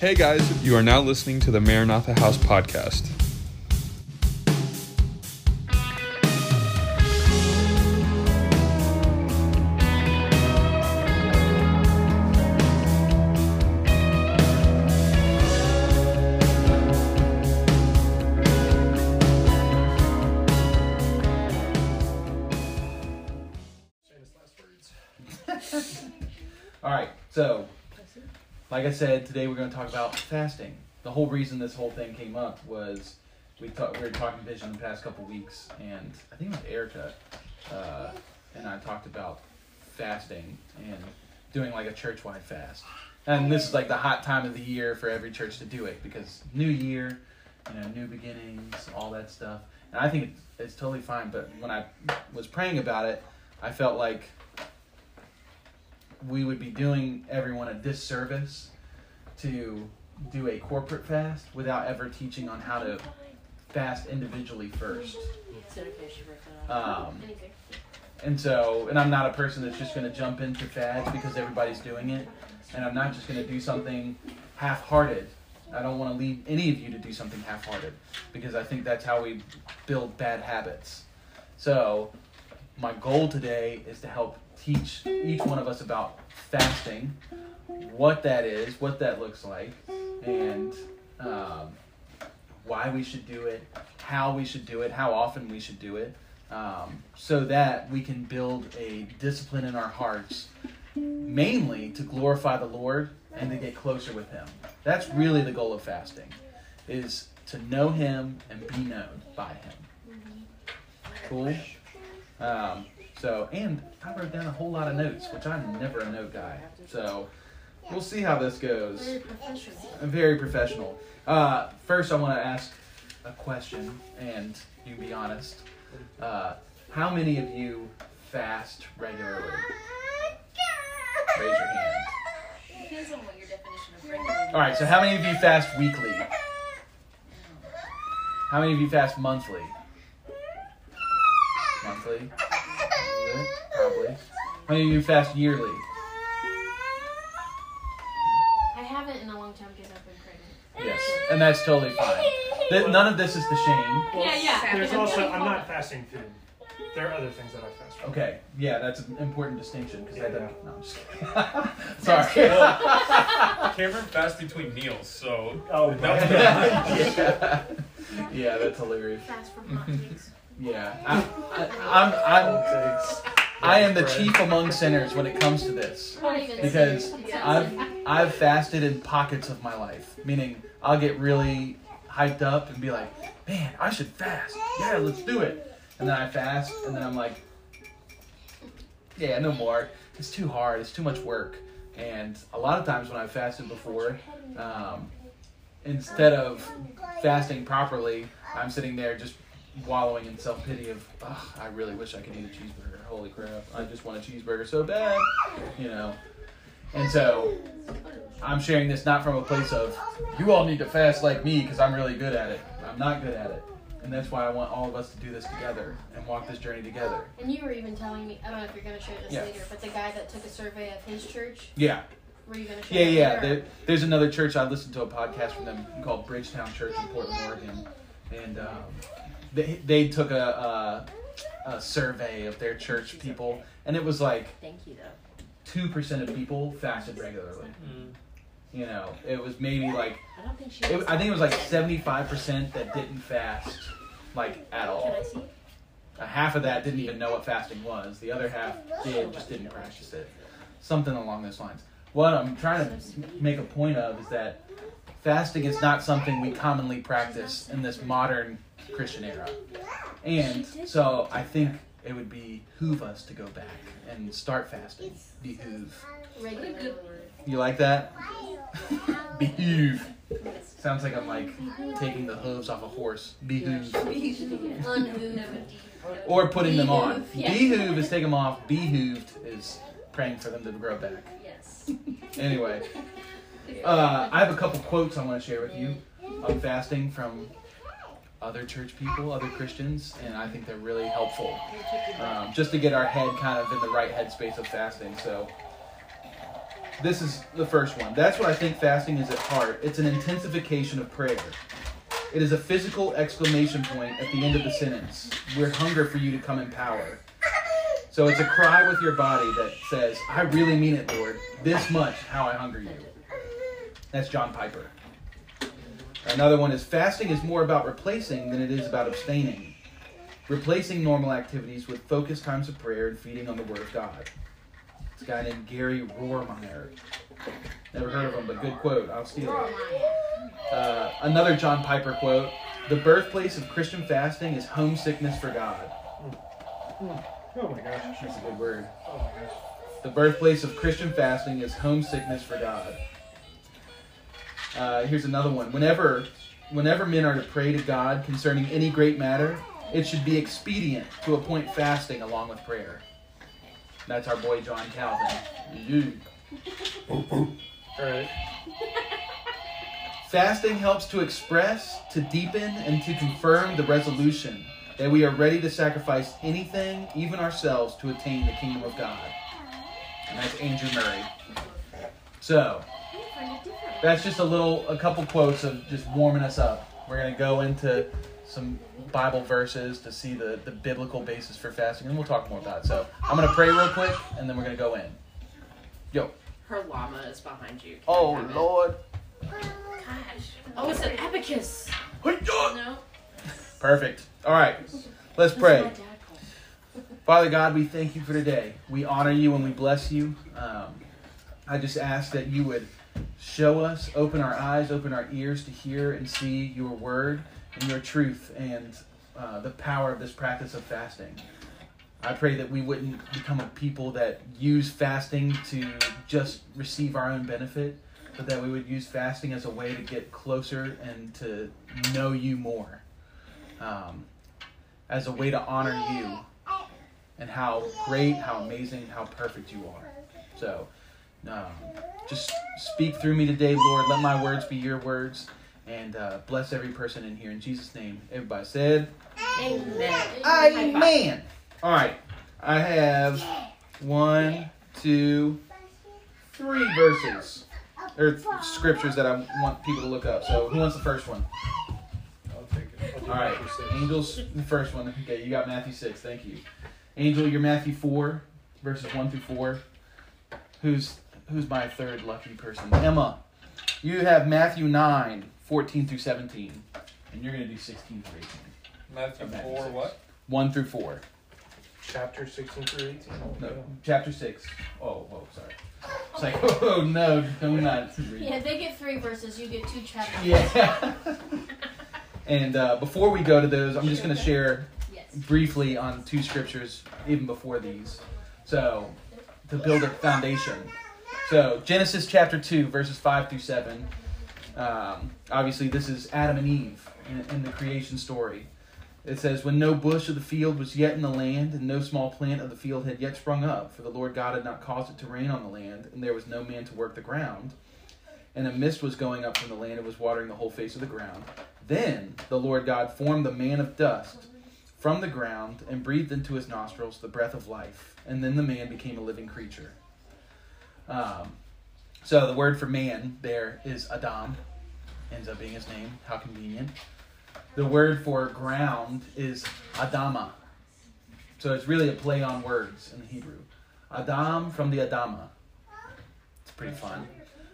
Hey guys, you are now listening to the Maranatha House podcast. I said, today we're going to talk about fasting. The whole reason this whole thing came up was we talk, we were talking vision the past couple weeks, and I think it was Erica uh, and I talked about fasting and doing like a church-wide fast. And this is like the hot time of the year for every church to do it because new year, you know, new beginnings, all that stuff. And I think it's, it's totally fine. But when I was praying about it, I felt like we would be doing everyone a disservice to do a corporate fast without ever teaching on how to fast individually first. Um, and so, and I'm not a person that's just going to jump into fads because everybody's doing it. And I'm not just going to do something half hearted. I don't want to lead any of you to do something half hearted because I think that's how we build bad habits. So, my goal today is to help teach each one of us about fasting, what that is, what that looks like, and um, why we should do it, how we should do it, how often we should do it, um, so that we can build a discipline in our hearts, mainly to glorify the Lord and to get closer with Him. That's really the goal of fasting, is to know Him and be known by Him. Cool. Um, so, and I wrote down a whole lot of notes, which I'm never a note guy. So, we'll see how this goes. Very professional. Very professional. Uh, first, I want to ask a question, and you be honest. Uh, how many of you fast regularly? Raise your hand. Depends on what your definition of regular is. All right. So, how many of you fast weekly? How many of you fast monthly? Monthly. Probably. How many of you fast yearly? I haven't in a long time because I've been pregnant. Yes, and that's totally fine. Th- None of this is the shame. Yeah, yeah. There's also I'm not fasting food. There are other things that I fast from. Okay, yeah, that's an important distinction because I don't. No, I'm just kidding. Sorry. Kameron fasts between meals, so Oh, That was yeah. yeah, that's hilarious. Fast from hot. Yeah, I'm, I, I'm, I'm, I am the chief among sinners when it comes to this because. I've, I've fasted in pockets of my life. Meaning, I'll get really hyped up and be like, "Man, I should fast. Yeah, let's do it." And then I fast, and then I'm like, "Yeah, no more. It's too hard. It's too much work." And a lot of times when I've fasted before, um, instead of fasting properly, I'm sitting there just wallowing in self pity of, "Ugh, I really wish I could eat a cheeseburger. Holy crap! I just want a cheeseburger so bad," you know. And so I'm sharing this not from a place of you all need to fast like me because I'm really good at it. I'm not good at it. And that's why I want all of us to do this together and walk this journey together. And you were even telling me, I don't know if you're going to share this Yeah. later, but the guy that took a survey of his church, Yeah, were you going to share yeah, yeah. There, there's another church I listened to a podcast from them called Bridgetown Church in Portland, Oregon, and um, they they took a, a a survey of their church people, and it was like Thank you, though. two percent of people fasted regularly. Mm. You know, it was maybe like I don't think she it, I think it was like seventy five percent that didn't fast like at all. Can I see? A half of that didn't even know what fasting was. The other half did, just didn't practice it. Something along those lines. What I'm trying to make a point of is that fasting is not something we commonly practice in this modern Christian era. And so I think it would behoove us to go back and start fasting. Behoove. You like that? Behoove. Sounds like I'm like taking the hooves off a horse. Behoove. Or putting them on. Behoove is take them off. Behooved is praying for them to grow back. Yes. Anyway, uh, I have a couple quotes I want to share with you on fasting from other church people, other Christians, and I think they're really helpful um, just to get our head kind of in the right headspace of fasting. So, this is the first one. That's what I think fasting is at heart. It's an intensification of prayer. It is a physical exclamation point at the end of the sentence. We're hunger for you to come in power. So it's a cry with your body that says, I really mean it, Lord. This much how I hunger you. That's John Piper. Another one is fasting is more about replacing than it is about abstaining. Replacing normal activities with focused times of prayer and feeding on the Word of God. It's a guy named Gary Rohrmayer. Never heard of him, but good quote. I'll steal it. Uh, another John Piper quote The birthplace of Christian fasting is homesickness for God. Oh my gosh. That's a good word. Oh my gosh. The birthplace of Christian fasting is homesickness for God. Uh, here's another one. Whenever, whenever men are to pray to God concerning any great matter, it should be expedient to appoint fasting along with prayer. That's our boy John Calvin. Fasting helps to express, to deepen, and to confirm the resolution that we are ready to sacrifice anything, even ourselves, to attain the kingdom of God. And that's Andrew Murray. So, that's just a little, a couple quotes of just warming us up. We're going to go into some Bible verses to see the, the biblical basis for fasting, and we'll talk more about it. So, I'm going to pray real quick, and then we're going to go in. Yo. Her llama is behind you. Can Oh, I? Lord. Gosh. Oh, it's an abacus. No. Perfect. All right. Let's pray. my dad called. Father God, we thank you for today. We honor you and we bless you. Um, I just ask that you would show us, open our eyes, open our ears to hear and see your word and your truth and uh, the power of this practice of fasting. I pray that we wouldn't become a people that use fasting to just receive our own benefit, but that we would use fasting as a way to get closer and to know you more, um, as a way to honor you and how great, how amazing, how perfect you are. So, um, just speak through me today, Lord. Let my words be your words, and uh, bless every person in here in Jesus' name. Everybody said, Amen. Amen. All right, I have one, two, three verses or scriptures that I want people to look up. So, who wants the first one? I'll take it. All right, Angels, the first one. Okay, you got Matthew 6. Thank you. Angel, you're Matthew 4, verses 1 through 4. Who's who's my third lucky person? Emma, you have Matthew 9, 14 through 17. And you're going to do 16 through 18. Matthew Matthew 4, six. what? 1 through 4. Chapter 16 through 18. No, chapter 6. Oh, whoa, sorry. It's like, oh, no, do not read. Yeah, they get three verses. You get two chapters. Yeah. and uh, before we go to those, I'm just going to share Yes. briefly on two scriptures even before these. So, to build a foundation. So, Genesis chapter 2, verses 5 through 7. Um, obviously, this is Adam and Eve in, in the creation story. It says, When no bush of the field was yet in the land, and no small plant of the field had yet sprung up, for the Lord God had not caused it to rain on the land, and there was no man to work the ground, and a mist was going up from the land and was watering the whole face of the ground. Then the Lord God formed the man of dust from the ground and breathed into his nostrils the breath of life, and then the man became a living creature. Um, so the word for man there is Adam, ends up being his name. How convenient. The word for ground is Adama. So it's really a play on words in Hebrew. Adam from the Adama. It's pretty fun.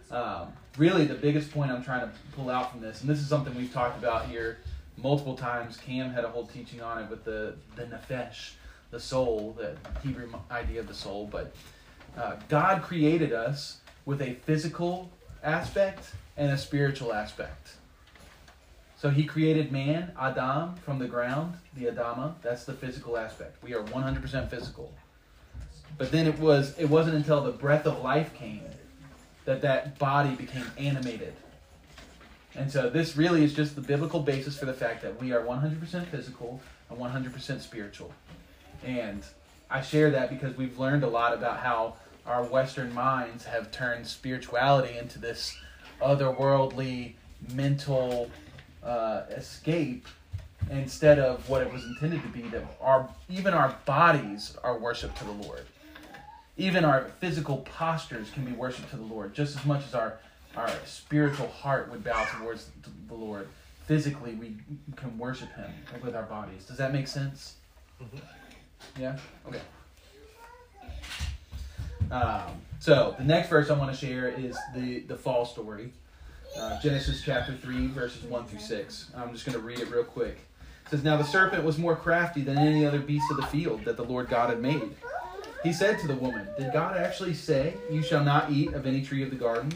Um, really, the biggest point I'm trying to pull out from this, and this is something we've talked about here multiple times. Cam had a whole teaching on it with the the nefesh, the soul, the Hebrew idea of the soul. But uh, God created us with a physical aspect and a spiritual aspect. So He created man, Adam, from the ground, the Adama. That's the physical aspect. We are 100% physical. But then it was it wasn't until the breath of life came that that body became animated. And so this really is just the biblical basis for the fact that we are 100% physical and 100% spiritual. And I share that because we've learned a lot about how our Western minds have turned spirituality into this otherworldly mental uh, escape instead of what it was intended to be that our even our bodies are worship to the Lord. even our physical postures can be worship to the Lord, just as much as our our spiritual heart would bow towards the Lord. Physically, we can worship Him with our bodies. Does that make sense? Yeah. Okay. Um, so the next verse I want to share is the the fall story, uh, Genesis chapter three, verses one through six. I'm just going to read it real quick. It says, "Now the serpent was more crafty than any other beast of the field that the Lord God had made. He said to the woman, Did God actually say, You shall not eat of any tree of the garden?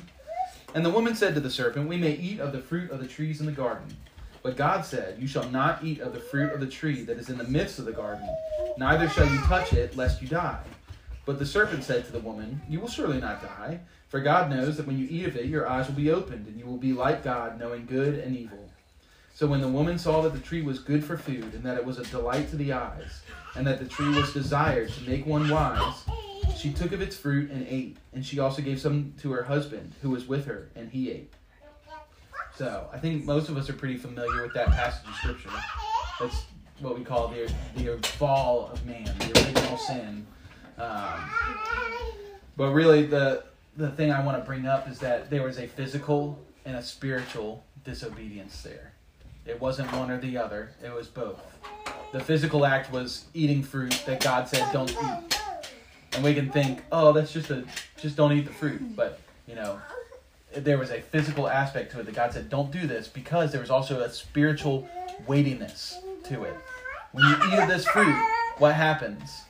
And the woman said to the serpent, We may eat of the fruit of the trees in the garden. But God said, You shall not eat of the fruit of the tree that is in the midst of the garden, neither shall you touch it, lest you die. But the serpent said to the woman, You will surely not die, for God knows that when you eat of it, your eyes will be opened, and you will be like God, knowing good and evil. So when the woman saw that the tree was good for food, and that it was a delight to the eyes, and that the tree was desired to make one wise, she took of its fruit and ate, and she also gave some to her husband, who was with her, and he ate. So I think most of us are pretty familiar with that passage of scripture. That's what we call the the fall of man, the original sin. Um, but really, the the thing I want to bring up is that there was a physical and a spiritual disobedience there. It wasn't one or the other; it was both. The physical act was eating fruit that God said don't eat, and we can think, oh, that's just a just don't eat the fruit. But you know, there was a physical aspect to it that God said don't do this because there was also a spiritual weightiness to it. When you eat of this fruit, what happens?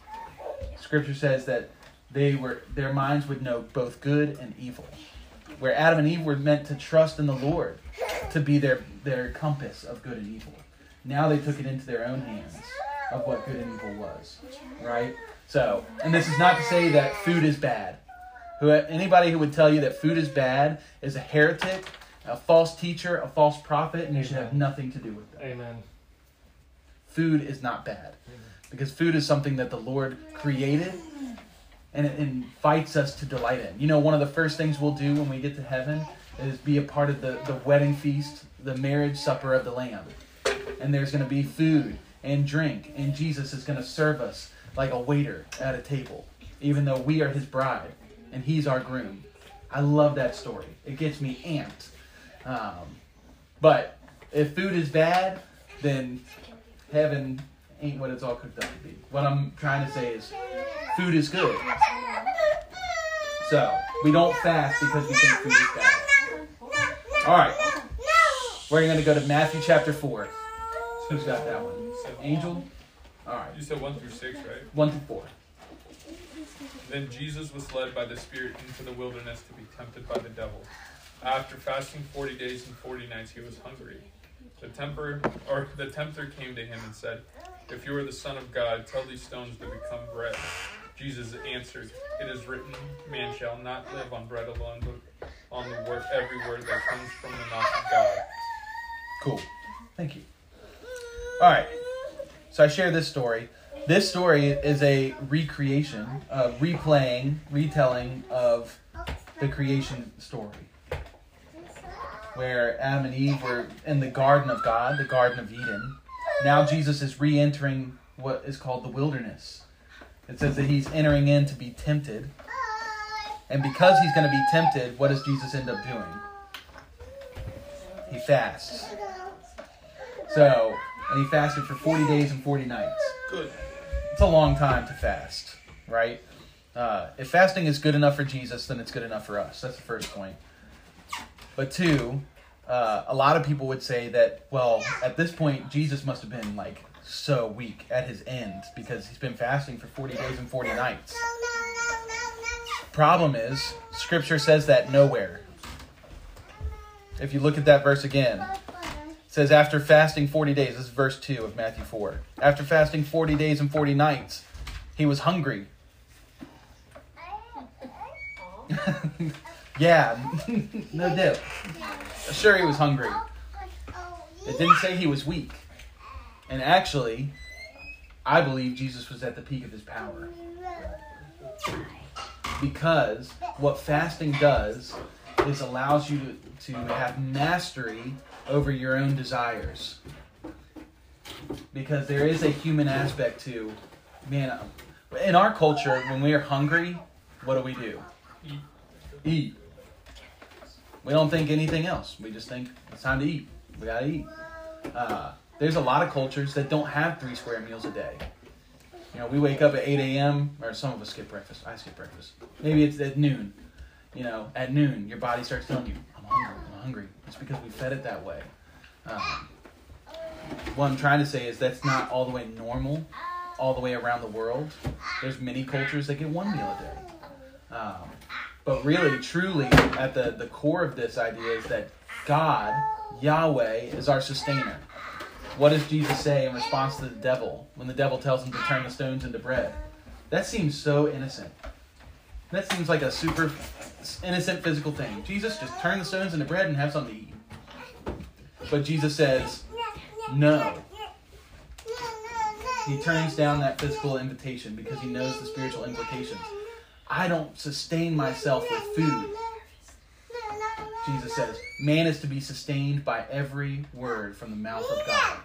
Scripture says that they were their minds would know both good and evil. Where Adam and Eve were meant to trust in the Lord to be their their compass of good and evil. Now they took it into their own hands of what good and evil was. Right? So, and this is not to say that food is bad. Who anybody who would tell you that food is bad is a heretic, a false teacher, a false prophet, and you should have nothing to do with that. Amen. Food is not bad. Because food is something that the Lord created and it invites us to delight in. You know, one of the first things we'll do when we get to heaven is be a part of the, the wedding feast, the marriage supper of the Lamb. And there's going to be food and drink, and Jesus is going to serve us like a waiter at a table, even though we are his bride and he's our groom. I love that story. It gets me amped. Um, but if food is bad, then heaven ain't what it's all cooked up to be. What I'm trying to say is food is good. So we don't fast because we think food is bad. All right. We're going to go to Matthew chapter 4. Who's got that one? Angel? All right. You said one through six, right? 1 through 4. Then Jesus was led by the Spirit into the wilderness to be tempted by the devil. After fasting forty days and forty nights, he was hungry. The temper or the tempter came to him and said, If you are the Son of God, tell these stones to become bread. Jesus answered, It is written, Man shall not live on bread alone, but on the word every word that comes from the mouth of God. Cool. Thank you. All right. So I share this story. This story is a recreation, a replaying, retelling of the creation story. Where Adam and Eve were in the Garden of God, the Garden of Eden. Now Jesus is re entering what is called the wilderness. It says that he's entering in to be tempted. And because he's going to be tempted, what does Jesus end up doing? He fasts. So, and he fasted for 40 days and 40 nights. Good. It's a long time to fast, right? Uh, if fasting is good enough for Jesus, then it's good enough for us. That's the first point. But two, uh, a lot of people would say that, well, at this point, Jesus must have been like so weak at his end because he's been fasting for 40 days and 40 nights. Problem is, scripture says that nowhere. If you look at that verse again, says, after fasting 40 days, this is verse 2 of Matthew 4. After fasting 40 days and 40 nights, he was hungry. yeah, no doubt. Sure, he was hungry. It didn't say he was weak. And actually, I believe Jesus was at the peak of his power. Because what fasting does is allows you to, to have mastery over your own desires. Because there is a human aspect to, man, in our culture, when we are hungry, what do we do? Eat. Eat. We don't think anything else. We just think it's time to eat. We gotta eat. Uh, there's a lot of cultures that don't have three square meals a day. You know, we wake up at 8 a.m. or some of us skip breakfast. I skip breakfast. Maybe it's at noon. You know, at noon, your body starts telling you, "I'm hungry. I'm hungry." It's because we fed it that way. Um, what I'm trying to say is that's not all the way normal, all the way around the world. There's many cultures that get one meal a day. Um, but really, truly, at the, the core of this idea is that God, Yahweh, is our sustainer. What does Jesus say in response to the devil when the devil tells him to turn the stones into bread? That seems so innocent. That seems like a super innocent physical thing. Jesus, just turn the stones into bread and have something to eat. But Jesus says, no. He turns down that physical invitation because he knows the spiritual implications. I don't sustain myself with food. Jesus says, man is to be sustained by every word from the mouth of God.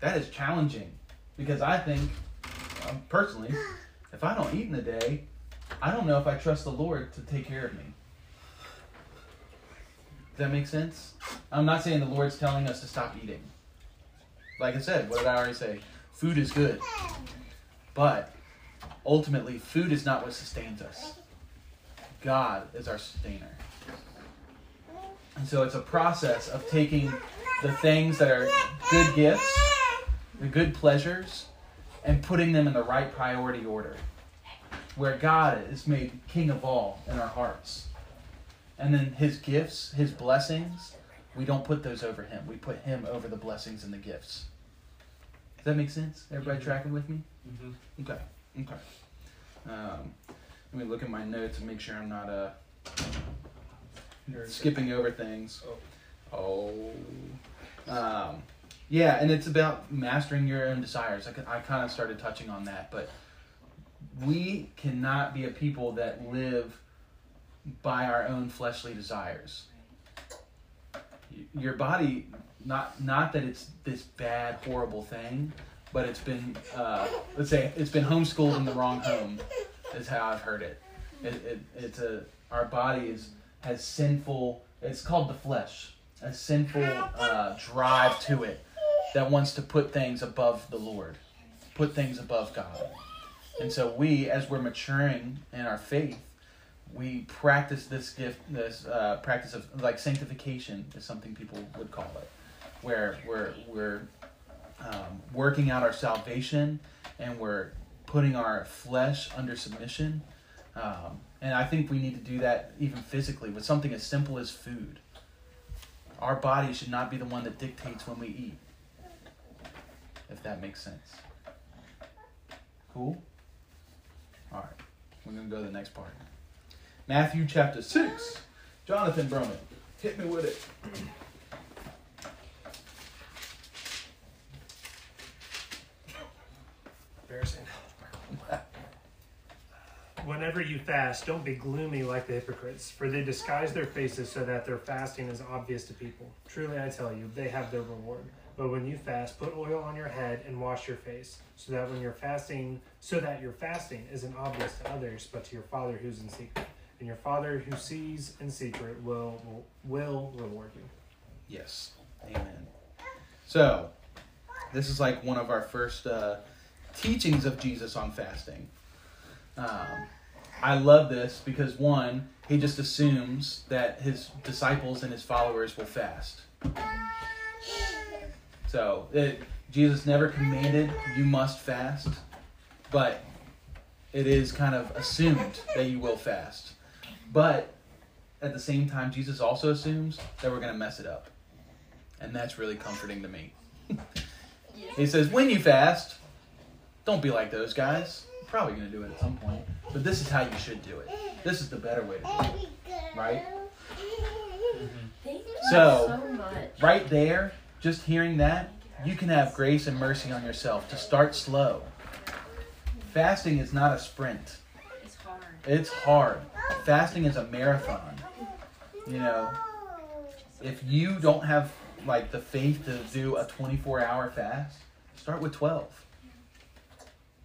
That is challenging because I think, um, personally, if I don't eat in a day, I don't know if I trust the Lord to take care of me. Does that make sense? I'm not saying the Lord's telling us to stop eating. Like I said, what did I already say? Food is good. But ultimately, food is not what sustains us. God is our sustainer. And so it's a process of taking the things that are good gifts, the good pleasures, and putting them in the right priority order. Where God is made king of all in our hearts. And then his gifts, his blessings, we don't put those over him. We put him over the blessings and the gifts. Does that make sense? Everybody tracking with me? Mm-hmm. Okay. Okay. Um, let me look at my notes and make sure I'm not uh, skipping over things. Oh. Um, yeah, and it's about mastering your own desires. I, I kind of started touching on that, but we cannot be a people that live by our own fleshly desires. Your body, not not that it's this bad, horrible thing, but it's been uh, let's say it's been homeschooled in the wrong home, is how I've heard it. It, it it's a our body is has sinful. It's called the flesh, a sinful uh, drive to it that wants to put things above the Lord, put things above God. And so we, as we're maturing in our faith, we practice this gift, this uh, practice of like sanctification is something people would call it, where we're we're um, working out our salvation and we're putting our flesh under submission. Um, and I think we need to do that even physically with something as simple as food. Our body should not be the one that dictates when we eat, if that makes sense. Cool? All right, we're going to go to the next part. Matthew chapter 6. Jonathan Broman, hit me with it. Embarrassing. Whenever you fast, don't be gloomy like the hypocrites, for they disguise their faces so that their fasting is obvious to people. Truly, I tell you, they have their reward. But when you fast, put oil on your head and wash your face, so that when you're fasting, so that your fasting isn't obvious to others, but to your Father who's in secret. And your Father who sees in secret will will, will reward you. Yes. Amen. So, this is like one of our first uh, teachings of Jesus on fasting. Um, I love this because, one, he just assumes that his disciples and his followers will fast. So, it, Jesus never commanded you must fast, but it is kind of assumed that you will fast. But at the same time, Jesus also assumes that we're going to mess it up. And that's really comforting to me. he says, when you fast, don't be like those guys. You're probably going to do it at some point. But this is how you should do it. This is the better way to do it. Right? Mm-hmm. You So- so. Right there, just hearing that, you can have grace and mercy on yourself to start slow. Fasting is not a sprint. It's hard. It's hard. Fasting is a marathon. You know, if you don't have like the faith to do a 24 hour fast, start with 12.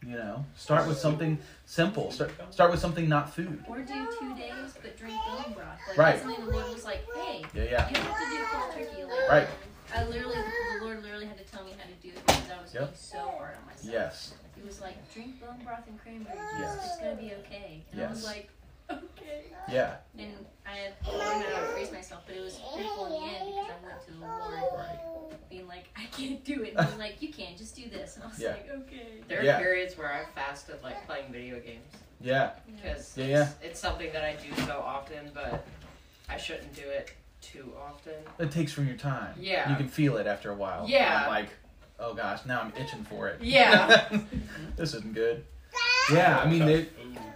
You know, start with something simple. Start start with something not food. Or do two days, but drink bone broth. Like Right. recently, the Lord was like, "Hey, Yeah, yeah. you have to do cold turkey." Like, Right. I literally, the Lord literally had to tell me how to do it because I was Yep. being so hard on myself. Yes. He was like, "Drink bone broth and cranberry juice. Yes. It's gonna be okay." And I was Yes. like, "Okay." Yeah. And I had to learn how to freeze myself, but it was pitiful in the end because I went to the Lord Right. being like, "I can't do it." And he's like, "You can, just do this." And I was Yeah. like, "Okay." There are Yeah. periods where I fasted like playing video games Yeah. because Yeah, yeah. it's, it's something that I do so often, but I shouldn't do it too often. It takes from your time. Yeah. You can feel it after a while. Yeah. I'm like, oh gosh, now I'm itching for it. Yeah. this isn't good. Yeah, I mean, they,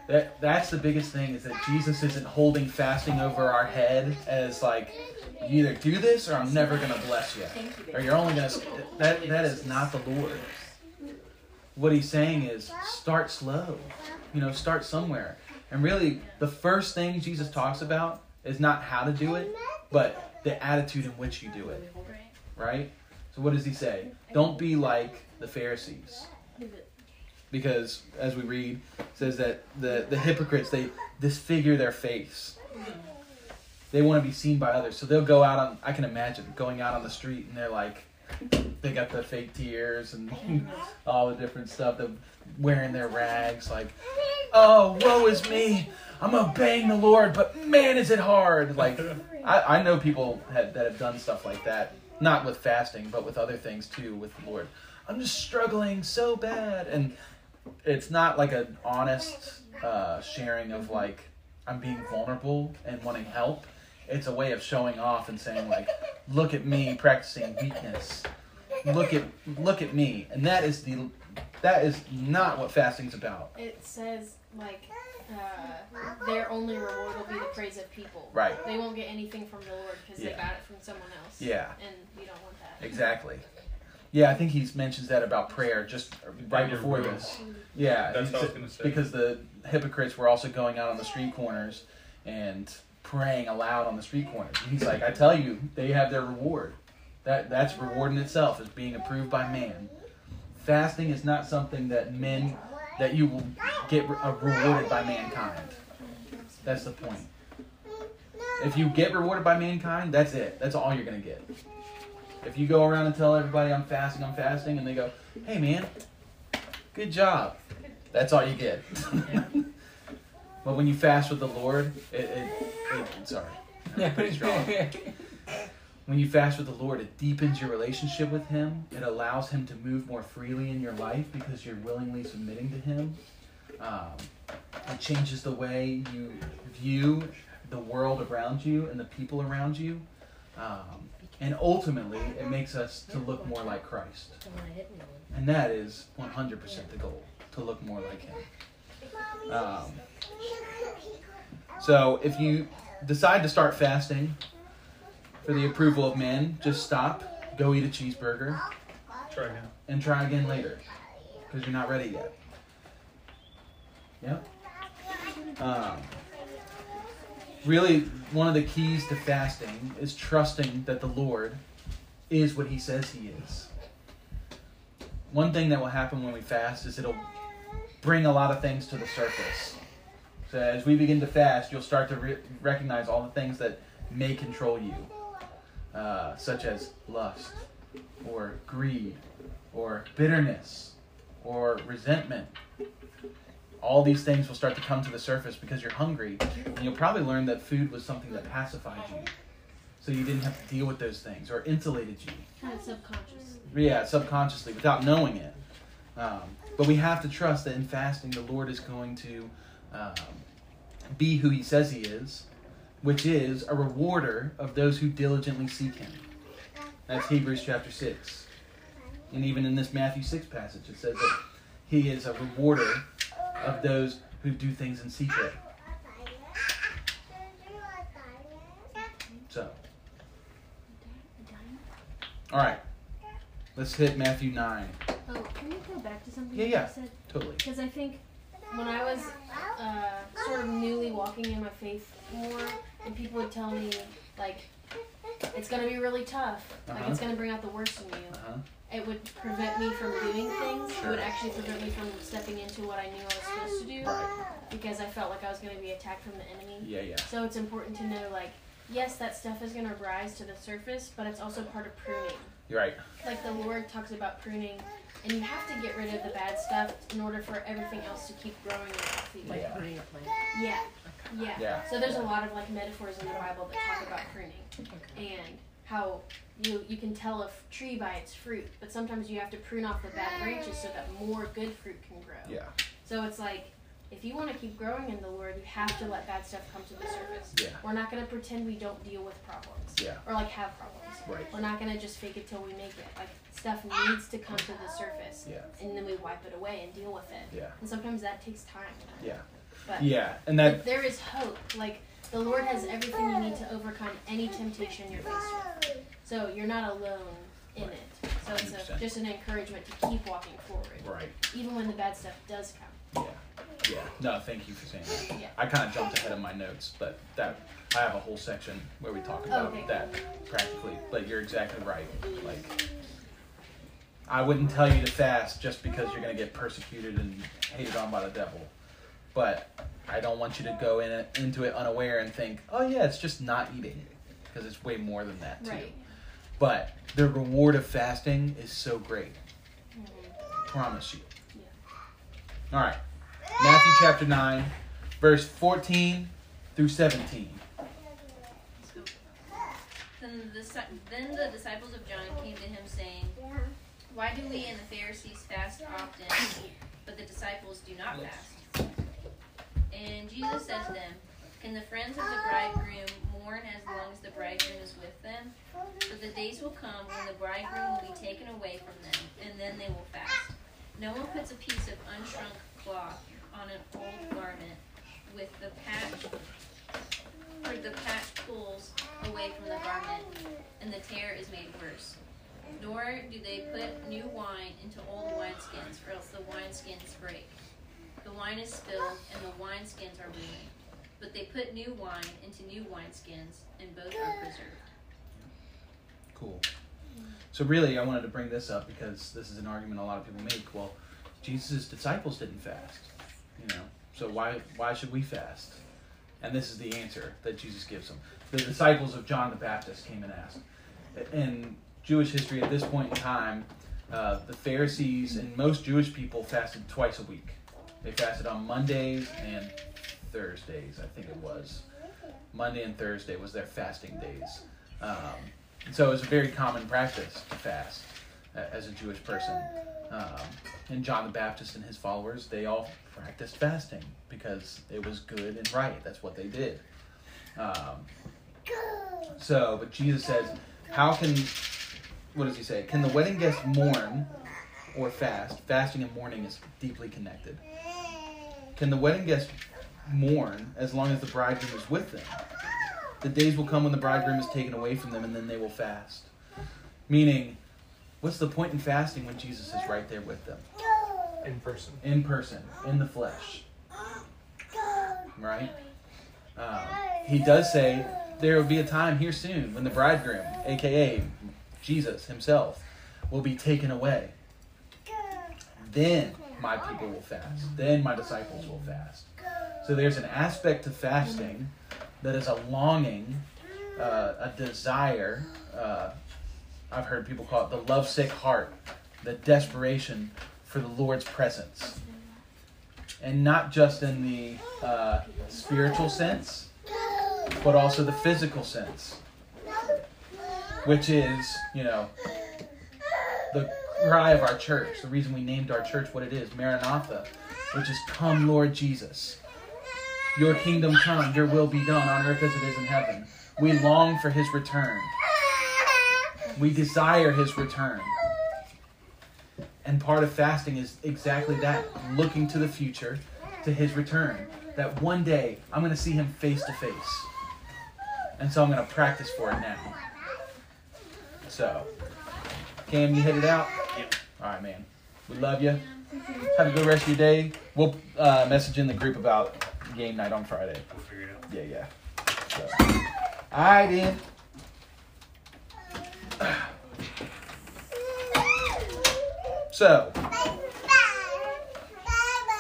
that that's the biggest thing is that Jesus isn't holding fasting over our head as like, you either do this or I'm never gonna bless you, or you're only gonna. That that is not the Lord. What he's saying is start slow. You know, start somewhere. And really, the first thing Jesus talks about is not how to do it, but the attitude in which you do it. Right. Right? So what does he say? Don't be like the Pharisees. Because as we read, it says that the, the hypocrites they disfigure their face. They want to be seen by others. So they'll go out on I can imagine going out on the street and they're like they got the fake tears and all the different stuff, they're wearing their rags like Oh, woe is me. I'm obeying the Lord, but man is it hard. Like I, I know people have, that have done stuff like that, not with fasting, but with other things too, with the Lord. I'm just struggling so bad, and it's not like an honest uh, sharing of like I'm being vulnerable and wanting help. It's a way of showing off and saying like, "Look at me practicing weakness. Look at look at me," and that is the that is not what fasting's about. It says like uh, their only reward will be the praise of people. Right. They won't get anything from the Lord because they got it from someone else. Yeah. And we don't want that. Exactly. Yeah, I think he mentions that about prayer just right before this. Yeah, That's what I was gonna say. because the hypocrites were also going out on the street corners and praying aloud on the street corners. And he's like, I tell you, they have their reward. That that's reward in itself is being approved by man. Fasting is not something that men that you will get re- uh, rewarded by mankind. That's the point. If you get rewarded by mankind, that's it. That's all you're gonna get. If you go around and tell everybody I'm fasting, I'm fasting, and they go, "Hey, man, good job," that's all you get. but when you fast with the Lord, it, it, it sorry, that's pretty strong. When you fast with the Lord, it deepens your relationship with Him. It allows Him to move more freely in your life because you're willingly submitting to Him. Um, it changes the way you view the world around you and the people around you. Um, and ultimately, it makes us to look more like Christ. And that is 100% the goal, to look more like Him. Um, so if you decide to start fasting for the approval of men, just stop, go eat a cheeseburger, Try again. and try again later because you're not ready yet. Yep. Um, really, one of the keys to fasting is trusting that the Lord is what He says He is. One thing that will happen when we fast is it'll bring a lot of things to the surface. So as we begin to fast, you'll start to re- recognize all the things that may control you, uh, such as lust, or greed, or bitterness, or resentment. All these things will start to come to the surface because you're hungry, and you'll probably learn that food was something that pacified you, so you didn't have to deal with those things or insulated you. Kind of subconscious. Yeah, subconsciously, without knowing it. Um, but we have to trust that in fasting, the Lord is going to um, be who He says He is, which is a rewarder of those who diligently seek Him. That's Hebrews chapter 6. And even in this Matthew 6 passage, it says that He is a rewarder of those who do things in secret. So, all right, let's hit Matthew 9. Oh, can we go back to something Yeah, you yeah. said? Totally. Because I think when I was uh, sort of newly walking in my faith more, and people would tell me, like, it's gonna be really tough. Like Uh-huh. it's gonna bring out the worst in you. Uh-huh. It would prevent me from doing things. It Sure. would actually prevent me from stepping into what I knew I was supposed to do Right. because I felt like I was gonna be attacked from the enemy. Yeah, yeah. So it's important to know like yes, that stuff is gonna rise to the surface, but it's also part of pruning. You're right. Like the Lord talks about pruning, and you have to get rid of the bad stuff in order for everything else to keep growing and healthy. Yeah. pruning a plant. Yeah. Yeah. Yeah. So there's a lot of like metaphors in the Bible that talk about pruning and how you you can tell a f- tree by its fruit, but sometimes you have to prune off the bad branches so that more good fruit can grow. Yeah. So it's like if you want to keep growing in the Lord, you have to let bad stuff come to the surface. Yeah. We're not going to pretend we don't deal with problems Yeah. or like have problems. Right. We're not going to just fake it till we make it. Like stuff needs to come to the surface Yeah. and then we wipe it away and deal with it. Yeah. And sometimes that takes time. Yeah. But Yeah. And that there is hope. Like the Lord has everything you need to overcome any temptation you're faced with. So you're not alone in it. So it's a, just an encouragement to keep walking forward, right. even when the bad stuff does come. Yeah. Yeah. No, thank you for saying that. Yeah. I kind of jumped ahead of my notes, but that I have a whole section where we talk about Okay. that practically. But you're exactly right. Like, I wouldn't tell you to fast just because you're going to get persecuted and hated on by the devil. But I don't want you to go in it, into it unaware and think, oh yeah, it's just not eating, because it's way more than that too. Right. But the reward of fasting is so great. Mhm. Promise you. All right. Matthew chapter 9, verse 14 through 17. Then the, then the disciples of John came to him, saying, Why do we and the Pharisees fast often, but the disciples do not fast? And Jesus said to them, Can the friends of the bridegroom mourn as long as the bridegroom is with them? But the days will come when the bridegroom will be taken away from them, and then they will fast. No one puts a piece of unshrunk cloth on an old garment with the patch or the patch pulls away from the garment, and the tear is made worse. Nor do they put new wine into old wineskins, or else the wineskins break. The wine is spilled, and the wineskins are ruined. But they put new wine into new wineskins, and both are preserved. Cool. So, really, I wanted to bring this up because this is an argument a lot of people make. Well, Jesus' disciples didn't fast, you know, so why, why should we fast? And this is the answer that Jesus gives them. The disciples of John the Baptist came and asked. In Jewish history, at this point in time, uh, the Pharisees and most Jewish people fasted twice a week. They fasted on Mondays and Thursdays, I think it was. Monday and Thursday was their fasting days. Um, so it was a very common practice to fast uh, as a Jewish person. Um, and John the Baptist and his followers, they all practiced fasting because it was good and right. That's what they did. Um, so, but Jesus says, how can, what does he say? Can the wedding guests mourn or fast? Fasting and mourning is deeply connected. Can the wedding guests mourn as long as the bridegroom is with them? The days will come when the bridegroom is taken away from them, and then they will fast. Meaning, what's the point in fasting when Jesus is right there with them? in person. In person, in the flesh. Right? Um, he does say there will be a time here soon when the bridegroom, aka Jesus himself, will be taken away. Then my people will fast. Then my disciples will fast. So there's an aspect to fasting that is a longing, uh, a desire. Uh, I've heard people call it the lovesick heart, the desperation for the Lord's presence. And not just in the uh, spiritual sense, but also the physical sense, which is, you know, the cry of our church, the reason we named our church what it is, Maranatha, which is Come, Lord Jesus. Your kingdom come, your will be done on earth as it is in heaven. We long for his return. We desire his return. And part of fasting is exactly that looking to the future, to his return. That one day I'm going to see him face to face. And so I'm going to practice for it now. So, Cam, you headed out? All right, man. We love you. Have a good rest of your day. We'll uh, message in the group about game night on Friday. We'll figure it out. Yeah, yeah. So. All right, then. So,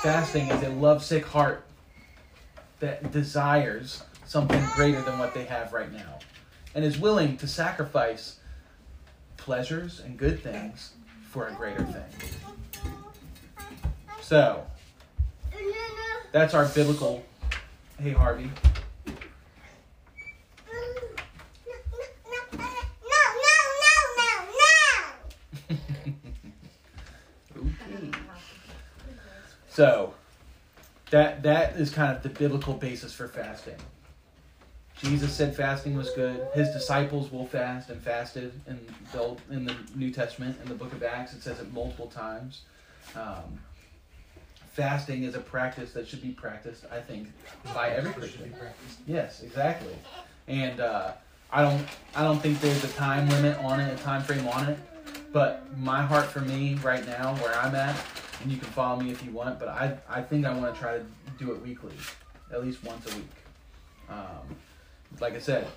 fasting is a lovesick heart that desires something greater than what they have right now and is willing to sacrifice pleasures and good things for a greater thing. So, that's our biblical. Hey, Harvey. So, that that is kind of the biblical basis for fasting. Jesus said fasting was good. His disciples will fast and fasted in the Old, in the New Testament in the Book of Acts. It says it multiple times. Um, fasting is a practice that should be practiced, I think, by every Christian. Yes, exactly. And uh, I don't I don't think there's a time limit on it, a time frame on it. But my heart for me right now, where I'm at, and you can follow me if you want, but I I think I want to try to do it weekly, at least once a week. Um, like I said,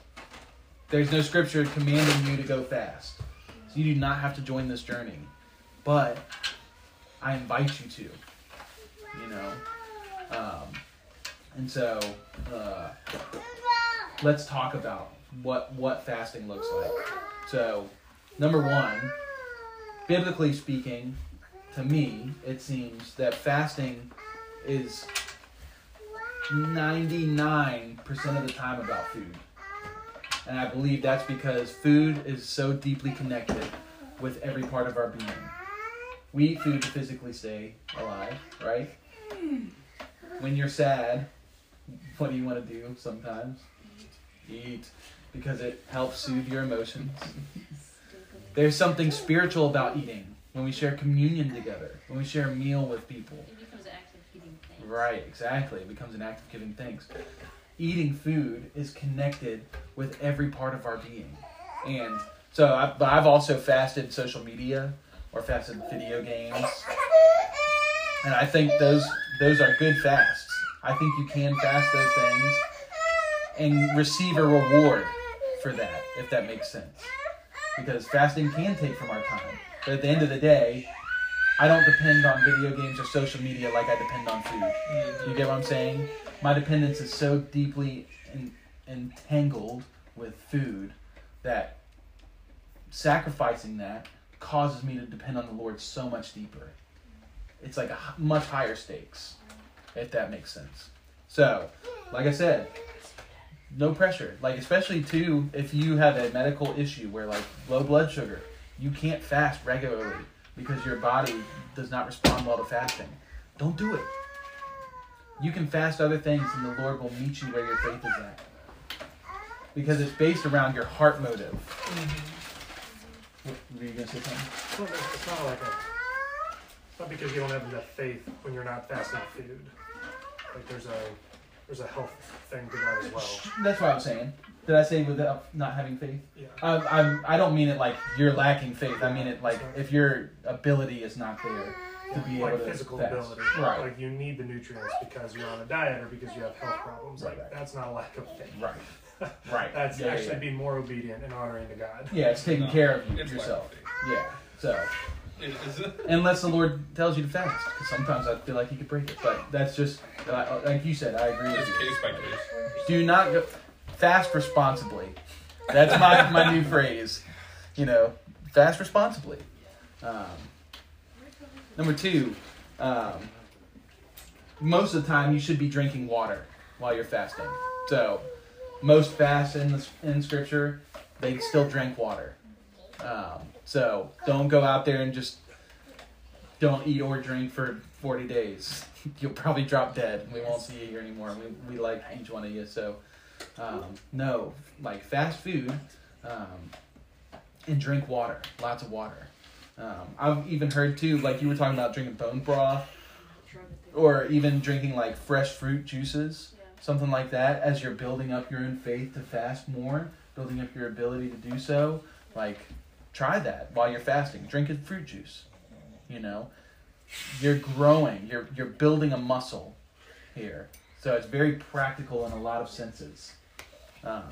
there's no scripture commanding you to go fast, so you do not have to join this journey. But I invite you to, you know. Um, and so uh, let's talk about what what fasting looks like. So, number one, biblically speaking, to me, it seems that fasting is 99% of the time about food. And I believe that's because food is so deeply connected with every part of our being. We eat food to physically stay alive, right? When you're sad, what do you want to do sometimes? Eat. Because it helps soothe your emotions. There's something spiritual about eating when we share communion together, when we share a meal with people. It becomes an act of giving thanks. Right, exactly. It becomes an act of giving thanks. Eating food is connected with every part of our being. And so, I, but I've also fasted social media or fasted video games. And I think those those are good fasts. I think you can fast those things and receive a reward for that, if that makes sense. Because fasting can take from our time. But at the end of the day, I don't depend on video games or social media like I depend on food. You get what I'm saying? My dependence is so deeply en- entangled with food that sacrificing that causes me to depend on the Lord so much deeper. It's like a much higher stakes, if that makes sense. So, like I said, no pressure. Like especially too if you have a medical issue where like low blood sugar, you can't fast regularly because your body does not respond well to fasting. Don't do it. You can fast other things and the Lord will meet you where your faith is at. Because it's based around your heart motive. What, were you gonna say something? It's not like a. It's not because you don't have enough faith when you're not fasting food. Like there's a there's a health thing to that as well. That's what I'm saying. Did I say without not having faith? Yeah. Um, I'm, I don't mean it like you're lacking faith. I mean it like if your ability is not there to be able to physical fast. ability. Right. Like you need the nutrients because you're on a diet or because you have health problems. Like Right, right. that's not a lack of faith. Right. Right. That's Yeah, yeah, actually yeah. being more obedient and honoring to God. Yeah, it's taking No, care of you, it's yourself. like Yeah. So It is it? unless the Lord tells you to fast, because sometimes I feel like He could break it. But that's just uh, like you said. I agree with It's you. case by case. Do not go fast responsibly. That's my my new phrase. You know, fast responsibly. Um, number two, um, most of the time you should be drinking water while you're fasting. So, most fasts in in Scripture, they still drink water. Um, so don't go out there and just don't eat or drink for 40 days. You'll probably drop dead. We won't see you here anymore. We, we like each one of you. So, um, no, like fast food um, and drink water. Lots of water. Um, I've even heard too, like you were talking about drinking bone broth or even drinking like fresh fruit juices, Yeah. something like that, as you're building up your own faith to fast more, building up your ability to do so. Like, try that while you're fasting. Drink a fruit juice. You know, you're growing. You're you're building a muscle here. So it's very practical in a lot of senses. Um,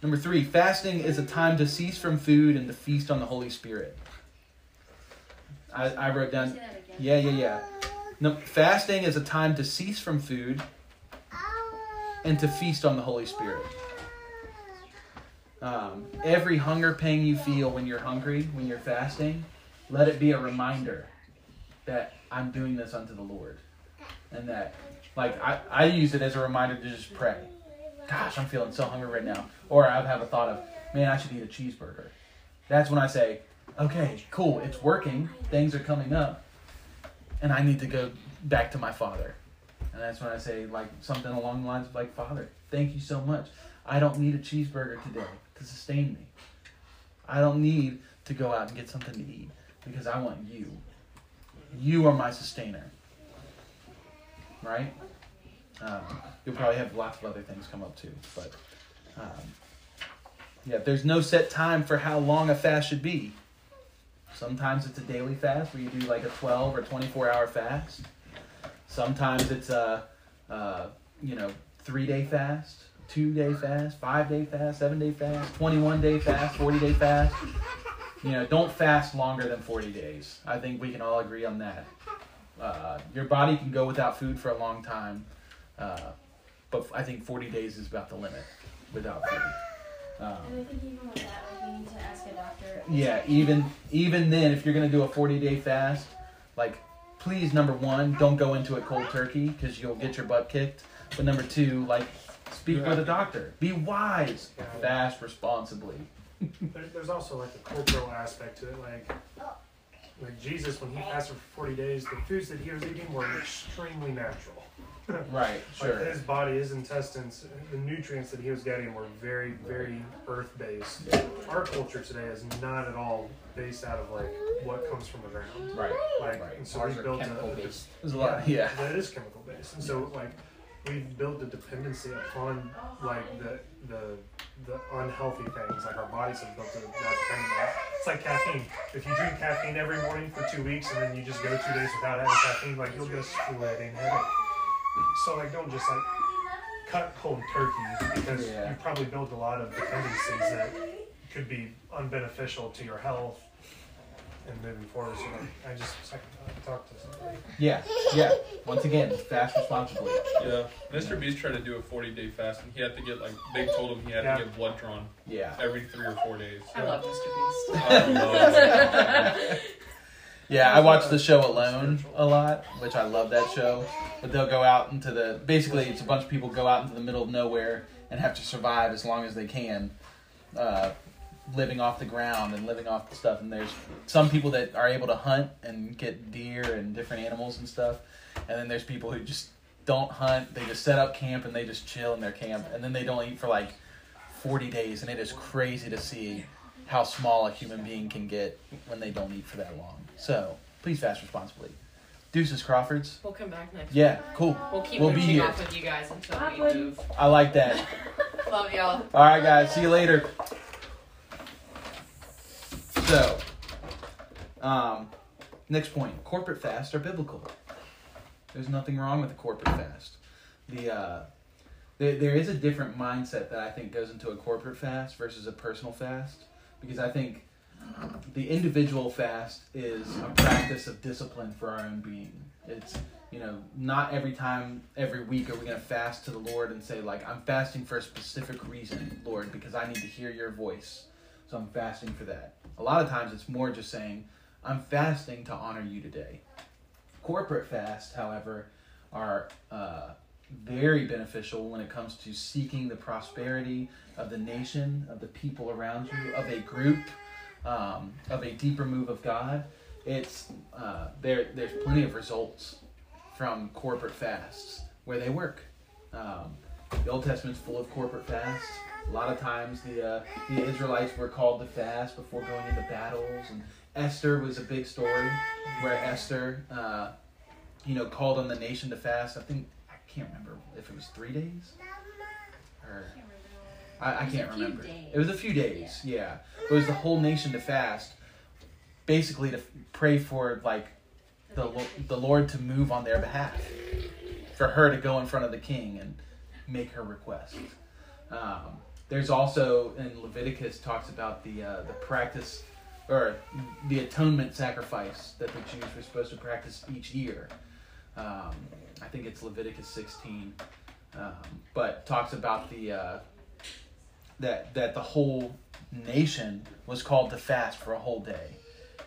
Number three, fasting is a time to cease from food and to feast on the Holy Spirit. I, I wrote down, you say that again? yeah, yeah, yeah. No, fasting is a time to cease from food and to feast on the Holy Spirit. Um, every hunger pang you feel when you're hungry, when you're fasting, let it be a reminder that I'm doing this unto the Lord. And that, like, I, I use it as a reminder to just pray. Gosh, I'm feeling so hungry right now. Or I have a thought of, man, I should eat a cheeseburger. That's when I say, okay, cool, it's working, things are coming up, and I need to go back to my Father. And that's when I say, like, something along the lines of, like, Father, thank you so much. I don't need a cheeseburger today to sustain me. I don't need to go out and get something to eat because I want you. You are my sustainer. Right? Um, you'll probably have lots of other things come up too. But um, yeah, there's no set time for how long a fast should be. Sometimes it's a daily fast where you do like a 12 or 24 hour fast. Sometimes it's a, uh, you know, three day fast, two day fast, five day fast, seven day fast, 21 day fast, 40 day fast. You know, don't fast longer than 40 days. I think we can all agree on that. Uh, your body can go without food for a long time, uh, but I think 40 days is about the limit without food. Um, And I think even with that, like, you need to ask a doctor. yeah, even even then, if you're gonna do a 40 day fast, like please number one, don't go into it cold turkey because you'll get your butt kicked. But number two, like speak with a doctor. Be wise. Fast responsibly. There, there's also like the cultural aspect to it. Like, like Jesus, when he fasted for 40 days, the foods that he was eating were extremely natural. Right. Like Sure. his body, his intestines, the nutrients that he was getting were very, very earth based. Our culture today is not at all based out of like what comes from the ground. Right. Like, Right. and so Ours we built a, chemical a based. There's a lot. Yeah. that is chemical based, and so like we've built a dependency upon like the the the unhealthy things. Like our bodies have built a, that dependence. on. It's like caffeine. If you drink caffeine every morning for two weeks and then you just go two days without having caffeine, like you'll get a sweating headache. So like don't just like cut cold turkey because Yeah. you've probably built a lot of dependencies that could be unbeneficial to your health and moving forward. So like, I just second thought, to somebody. Yeah. Yeah. Once again, fast responsibly. Yeah, Mr. Beast tried to do a 40 day fast, and he had to get like they told him he had Yeah. to get blood drawn Yeah. every three or four days. I love Mr. Beast. I love it. Yeah, I watch the show Alone a lot, which I love that show. But they'll go out into the basically it's a bunch of people go out into the middle of nowhere and have to survive as long as they can, uh, living off the ground and living off the stuff. And there's some people that are able to hunt and get deer and different animals and stuff, and then there's people who just don't hunt. They just set up camp and they just chill in their camp, and then they don't eat for like 40 days, and it is crazy to see how small a human being can get when they don't eat for that long. So please fast responsibly. Deuces Crawfords. We'll come back next Yeah, cool. We'll keep We'll be here. off with you guys until Bye, we move. I like that. Love y'all. All right, guys. See you later. So, um, next point: corporate fasts are biblical. There's nothing wrong with a corporate fast. The uh, there, there is a different mindset that I think goes into a corporate fast versus a personal fast because I think the individual fast is a practice of discipline for our own being. It's you know not every time every week are we going to fast to the Lord and say like I'm fasting for a specific reason, Lord, because I need to hear your voice. So I'm fasting for that. A lot of times it's more just saying I'm fasting to honor you today. Corporate fasts, however, are uh, very beneficial when it comes to seeking the prosperity of the nation, of the people around you, of a group, um, of a deeper move of God. It's uh, there. There's plenty of results from corporate fasts where they work. Um, the Old Testament's full of corporate fasts. A lot of times the uh, the Israelites were called to fast before going into battles, and Esther was a big story where Esther, uh, you know, called on the nation to fast. I think I can't remember if it was three days or I, I can't remember. days. It was a few days, yeah. It was the whole nation to fast, basically to f- pray for like the Lo- the Lord to move on their behalf, for her to go in front of the king and make her request. Um, there's also in Leviticus talks about the uh, the practice or the atonement sacrifice that the Jews were supposed to practice each year. Um, I think it's Leviticus 16, um, but talks about the uh, that that the whole nation was called to fast for a whole day,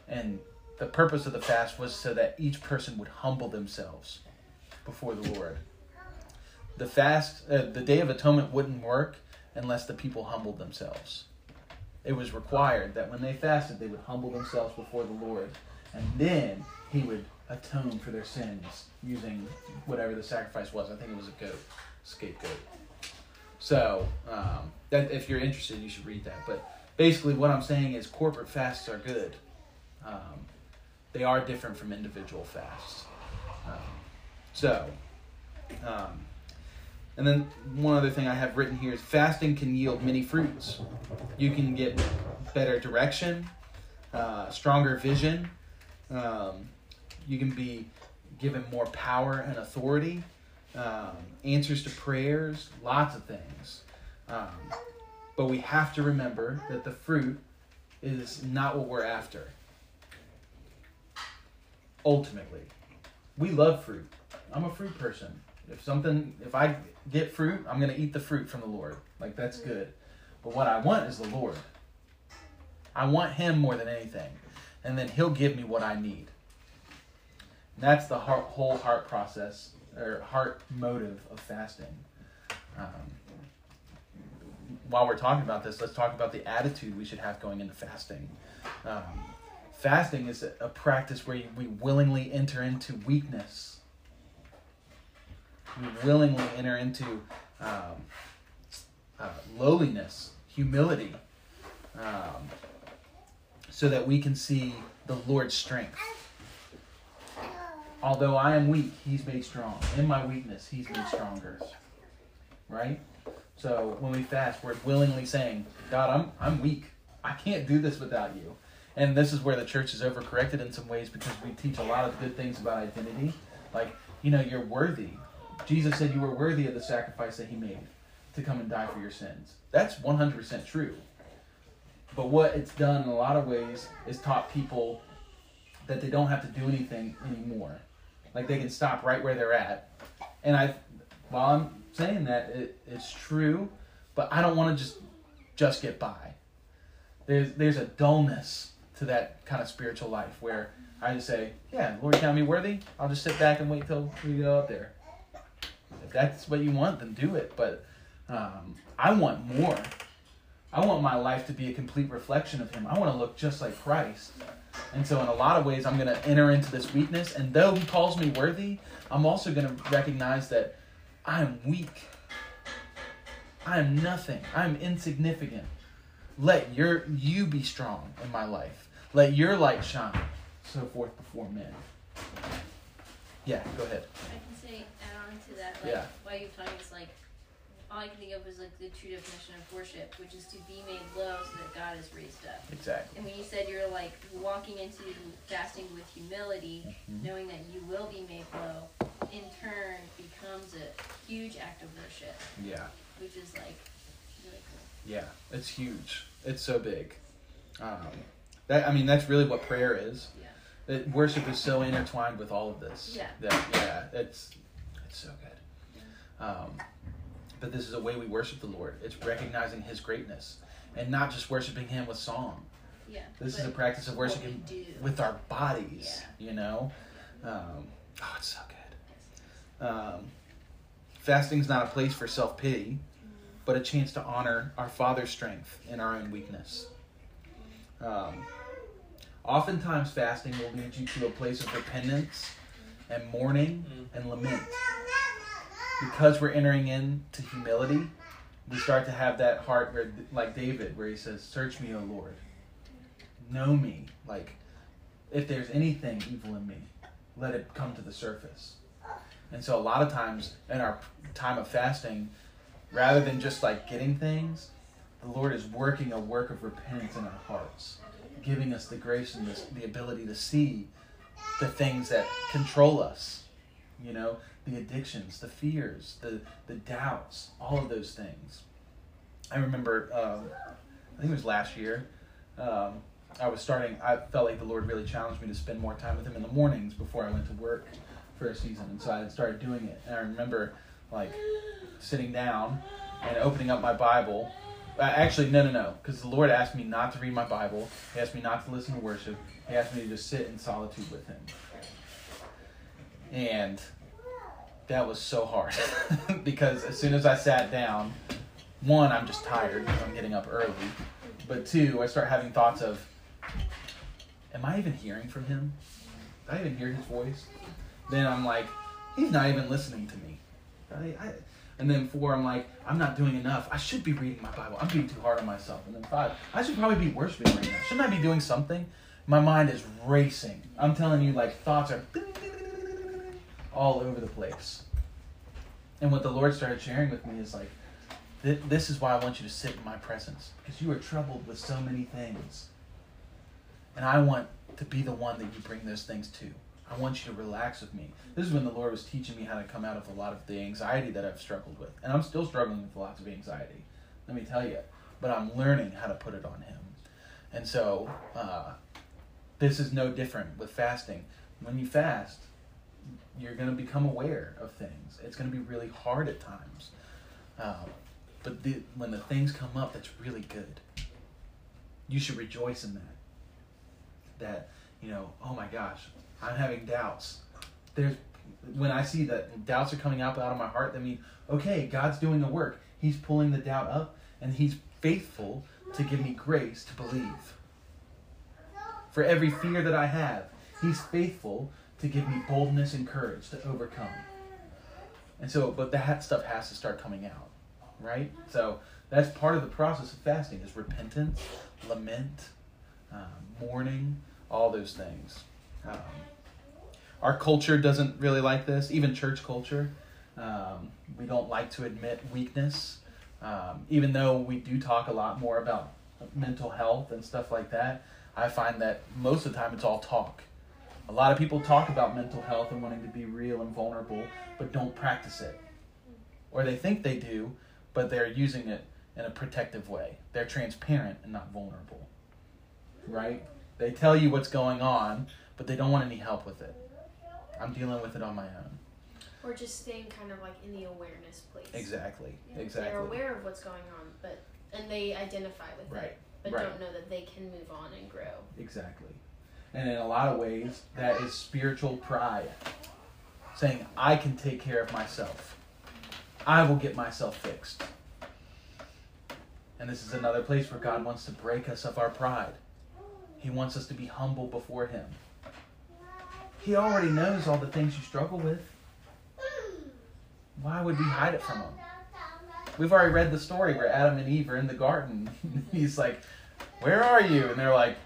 and the purpose of the fast was so that each person would humble themselves before the Lord. The fast, uh, the Day of Atonement wouldn't work unless the people humbled themselves. It was required that when they fasted, they would humble themselves before the Lord, and then He would atone for their sins using whatever the sacrifice was. I think it was a goat, scapegoat. So, um, that if you're interested, you should read that. But basically, what I'm saying is corporate fasts are good. Um, they are different from individual fasts. Um, so, um, and then one other thing I have written here is fasting can yield many fruits. You can get better direction, uh, stronger vision. Um, you can be given more power and authority, um, answers to prayers, lots of things. Um, but we have to remember that the fruit is not what we're after. Ultimately, we love fruit. I'm a fruit person. If something, if I get fruit, I'm gonna eat the fruit from the Lord. Like that's good. But what I want is the Lord. I want Him more than anything, and then He'll give me what I need. And that's the heart, whole heart process or heart motive of fasting. Um, while we're talking about this, let's talk about the attitude we should have going into fasting. Um, fasting is a practice where we willingly enter into weakness. We willingly enter into um, uh, lowliness, humility, um, so that we can see the Lord's strength. Although I am weak, He's made strong. In my weakness, He's made stronger. Right? So when we fast, we're willingly saying, God, I'm, I'm weak. I can't do this without you. And this is where the church is overcorrected in some ways because we teach a lot of good things about identity. Like, you know, you're worthy. Jesus said you were worthy of the sacrifice that he made to come and die for your sins. That's 100% true. But what it's done in a lot of ways is taught people that they don't have to do anything anymore. Like they can stop right where they're at. And I, while I'm saying that, it, it's true, but I don't want to just just get by. There's there's a dullness to that kind of spiritual life where I just say, yeah, Lord, count me worthy. I'll just sit back and wait till we go up there. If that's what you want, then do it. But um, I want more. I want my life to be a complete reflection of Him. I want to look just like Christ. And so, in a lot of ways, I'm going to enter into this weakness. And though He calls me worthy, I'm also going to recognize that I am weak. I am nothing. I am insignificant. Let your you be strong in my life. Let your light shine, so forth before men. Yeah, go ahead. To that. Like, Yeah. While you're talking, it's like all I can think of is like the true definition of worship, which is to be made low so that God is raised up. Exactly. And when you said you're like walking into fasting with humility, Mhm. knowing that you will be made low, in turn becomes a huge act of worship, Yeah. which is like really cool. Yeah. It's huge. It's so big. Um, that I mean, that's really what prayer is. Yeah. Worship is so intertwined with all of this. Yeah. That yeah, it's so good. Um, but this is a way we worship the Lord. It's recognizing His greatness, and not just worshiping Him with song. Yeah. This is a practice of worshiping with our bodies. You know. Um, oh, it's so good. Um, Fasting is not a place for self pity, but a chance to honor our Father's strength in our own weakness. Um, oftentimes, fasting will lead you to a place of repentance and mourning mm. and lament. Because we're entering into humility, we start to have that heart where, like David, where he says, Search me, O Lord. Know me. Like, if there's anything evil in me, let it come to the surface. And so, a lot of times in our time of fasting, rather than just like getting things, the Lord is working a work of repentance in our hearts, giving us the grace and the, the ability to see the things that control us. You know, the addictions, the fears, the, the doubts, all of those things. I remember, um, I think it was last year. Um, I was starting. I felt like the Lord really challenged me to spend more time with Him in the mornings before I went to work for a season, and so I started doing it. And I remember, like, sitting down and opening up my Bible. Uh, actually, no, no, no, because the Lord asked me not to read my Bible. He asked me not to listen to worship. He asked me to just sit in solitude with Him. And that was so hard because as soon as I sat down, one, I'm just tired. Because I'm getting up early. But two, I start having thoughts of, am I even hearing from him? Did I even hear his voice? Then I'm like, he's not even listening to me. I, I, and then four, I'm like, I'm not doing enough. I should be reading my Bible. I'm being too hard on myself. And then five, I should probably be worshiping right now. Shouldn't I be doing something? My mind is racing. I'm telling you, like, thoughts are all over the place. And what the Lord started sharing with me is like, this is why I want you to sit in my presence because you are troubled with so many things. And I want to be the one that you bring those things to. I want you to relax with me. This is when the Lord was teaching me how to come out of a lot of the anxiety that I've struggled with. And I'm still struggling with lots of anxiety, let me tell you. But I'm learning how to put it on Him. And so, uh, this is no different with fasting. When you fast, you're going to become aware of things. It's going to be really hard at times. Um, but the, when the things come up that's really good, you should rejoice in that. That, you know, oh my gosh, I'm having doubts. There's when I see that doubts are coming up out of my heart, that means, okay, God's doing the work. He's pulling the doubt up and he's faithful to give me grace to believe. For every fear that I have, he's faithful to give me boldness and courage to overcome. And so, but that stuff has to start coming out, right? So that's part of the process of fasting is repentance, lament, um, mourning, all those things. Um, our culture doesn't really like this, even church culture. Um, we don't like to admit weakness, um, even though we do talk a lot more about mental health and stuff like that. I find that most of the time it's all talk a lot of people talk about mental health and wanting to be real and vulnerable, but don't practice it. Or they think they do, but they're using it in a protective way. They're transparent and not vulnerable. Right? They tell you what's going on, but they don't want any help with it. I'm dealing with it on my own. Or just staying kind of like in the awareness place. Exactly. Yeah. Exactly. They're aware of what's going on, but and they identify with it. right. it, but right. don't know that they can move on and grow. Exactly. And in a lot of ways, that is spiritual pride. Saying, I can take care of myself, I will get myself fixed. And this is another place where God wants to break us of our pride. He wants us to be humble before Him. He already knows all the things you struggle with. Why would we hide it from Him? We've already read the story where Adam and Eve are in the garden. He's like, Where are you? And they're like,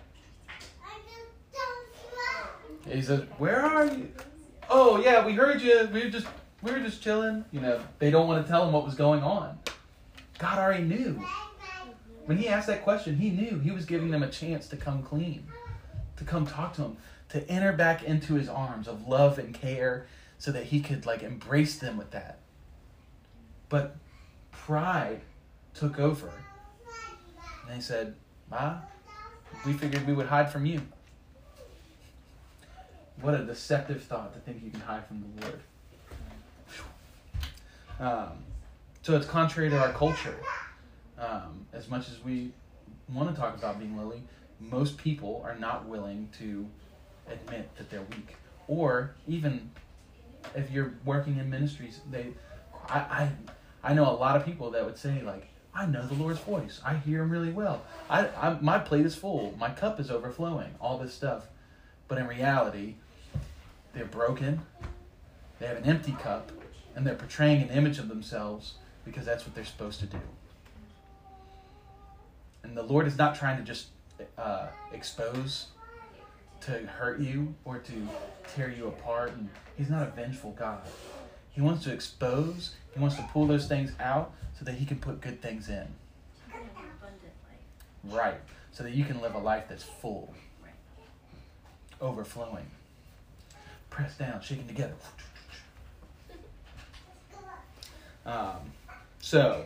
he says, "Where are you?" Oh yeah, we heard you. We were just we were just chilling. You know, they don't want to tell him what was going on. God already knew. When he asked that question, he knew he was giving them a chance to come clean, to come talk to him, to enter back into his arms of love and care, so that he could like embrace them with that. But pride took over. And they said, Ma, we figured we would hide from you. What a deceptive thought to think you can hide from the Lord. Um, so it's contrary to our culture. Um, as much as we want to talk about being lowly, most people are not willing to admit that they're weak. Or even if you're working in ministries, they, I, I, I know a lot of people that would say like, I know the Lord's voice. I hear Him really well. I, I my plate is full. My cup is overflowing. All this stuff, but in reality, they're broken, they have an empty cup, and they're portraying an image of themselves because that's what they're supposed to do. And the Lord is not trying to just uh, expose to hurt you or to tear you apart. And he's not a vengeful God. He wants to expose, he wants to pull those things out so that he can put good things in. Right. So that you can live a life that's full, overflowing pressed down, shaking together. Um, so,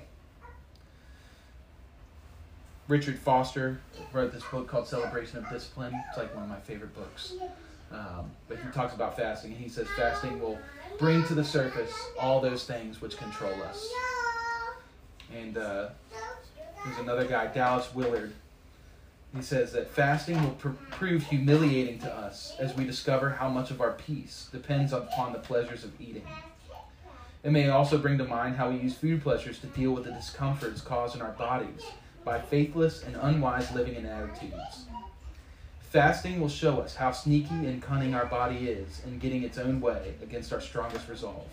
Richard Foster wrote this book called Celebration of Discipline. It's like one of my favorite books. Um, but he talks about fasting, and he says fasting will bring to the surface all those things which control us. And uh, there's another guy, Dallas Willard. He says that fasting will pr- prove humiliating to us as we discover how much of our peace depends upon the pleasures of eating. It may also bring to mind how we use food pleasures to deal with the discomforts caused in our bodies by faithless and unwise living and attitudes. Fasting will show us how sneaky and cunning our body is in getting its own way against our strongest resolve.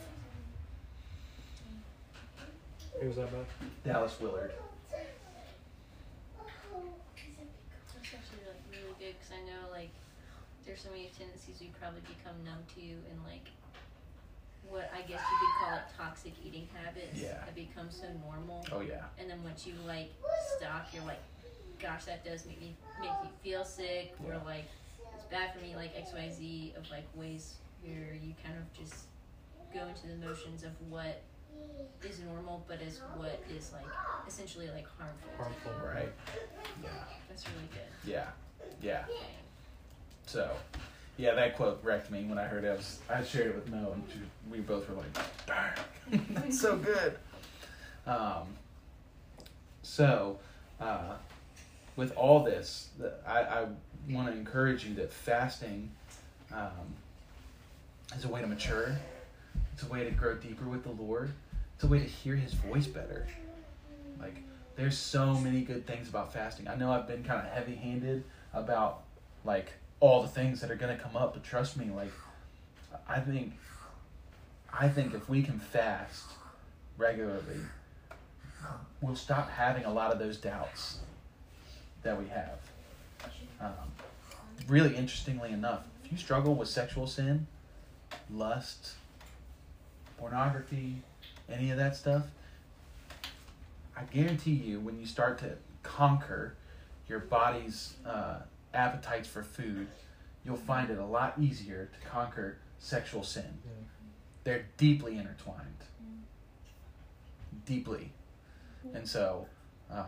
Who was that about? Dallas Willard. That's actually like really good because I know like there's so many tendencies we probably become numb to and like what I guess you could call it toxic eating habits Yeah. that become so normal. Oh yeah. And then once you like stop, you're like, gosh, that does make me make me feel sick, or like it's bad for me, like X Y Z of like ways where you kind of just go into the motions of what is normal, but is what is like essentially like harmful. Harmful. Right. Yeah. That's really good. Yeah. Yeah. So, yeah, that quote wrecked me when I heard it. I, was, I shared it with Mo, and she, we both were like, darn, that's so good. Um, so, uh, with all this, I, I want to encourage you that fasting um, is a way to mature, it's a way to grow deeper with the Lord, it's a way to hear His voice better. Like, there's so many good things about fasting. I know I've been kind of heavy handed about like all the things that are going to come up, but trust me, like, I think, I think if we can fast regularly, we'll stop having a lot of those doubts that we have. Um, really interestingly enough, if you struggle with sexual sin, lust, pornography, any of that stuff, I guarantee you when you start to conquer your body's uh, appetites for food, you'll find it a lot easier to conquer sexual sin. They're deeply intertwined. Deeply. And so, um,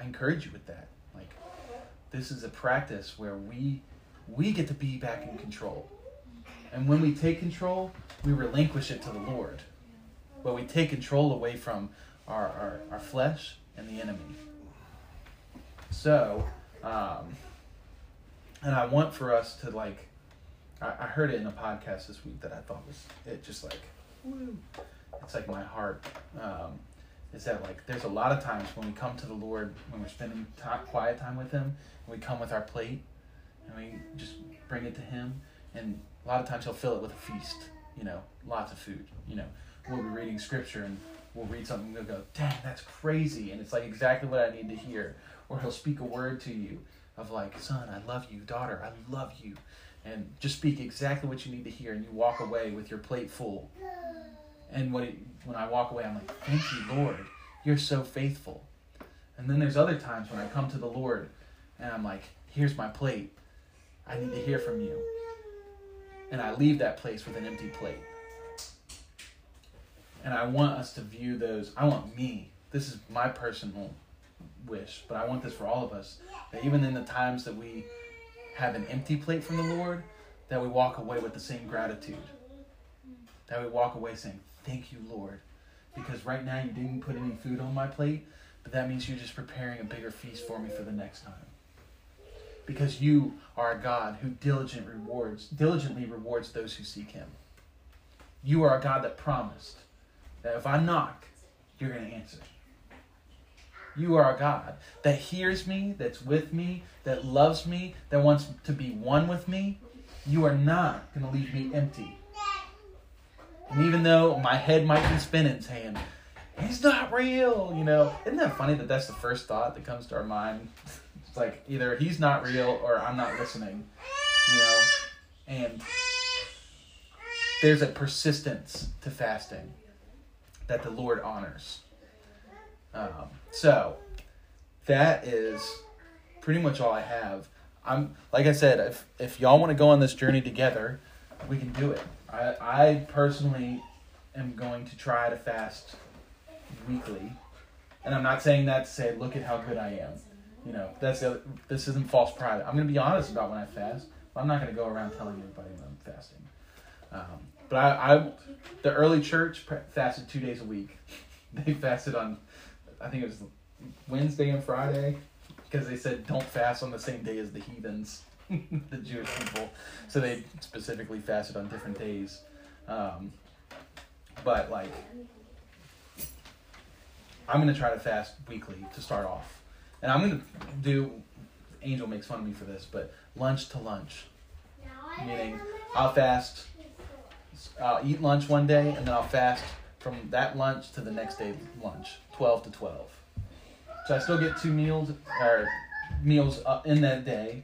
I encourage you with that. Like, this is a practice where we we get to be back in control. And when we take control, we relinquish it to the Lord. But we take control away from our, our, our flesh and the enemy. So, um, and I want for us to like, I, I heard it in a podcast this week that I thought was it just like, it's like my heart. Um, is that like there's a lot of times when we come to the Lord when we're spending ti quiet time with Him, and we come with our plate, and we just bring it to Him, and a lot of times He'll fill it with a feast. You know, lots of food. You know, we'll be reading Scripture and we'll read something and we'll go, dang, that's crazy, and it's like exactly what I need to hear. Or He'll speak a word to you of like, son, I love you, daughter, I love you, and just speak exactly what you need to hear, and you walk away with your plate full. And when, it, when I walk away, I'm like, thank you, Lord. You're so faithful. And then there's other times when I come to the Lord and I'm like, here's my plate. I need to hear from you. And I leave that place with an empty plate. And I want us to view those, I want me, this is my personal wish, but I want this for all of us, that even in the times that we have an empty plate from the Lord, that we walk away with the same gratitude. That we walk away saying, Thank you, Lord. Because right now you didn't put any food on my plate, but that means you're just preparing a bigger feast for me for the next time. Because you are a God who diligent rewards, diligently rewards those who seek him. You are a God that promised that if I knock, you're going to answer. You are a God that hears me, that's with me, that loves me, that wants to be one with me. You are not going to leave me empty. And even though my head might be spinning saying, he's not real, you know, isn't that funny that that's the first thought that comes to our mind? It's like either he's not real or I'm not listening, you know, and there's a persistence to fasting that the Lord honors. Um, so that is pretty much all I have. I'm like I said, if if y'all want to go on this journey together, we can do it. I I personally am going to try to fast weekly And I'm not saying that to say, look at how good I am. You know, that's the this isn't false pride. I'm going to be honest about when I fast. I'm not going to go around telling everybody when I'm fasting. Um, but I, I, the early church fasted two days a week. They fasted on, I think it was Wednesday and Friday, because they said don't fast on the same day as the heathens, the Jewish people. So they specifically fasted on different days. Um, but like, I'm gonna try to fast weekly to start off, and I'm gonna do. Angel makes fun of me for this, but lunch to lunch, meaning I'll fast. I'll eat lunch one day, and then I'll fast from that lunch to the next day lunch, twelve to twelve. So I still get two meals or meals in that day.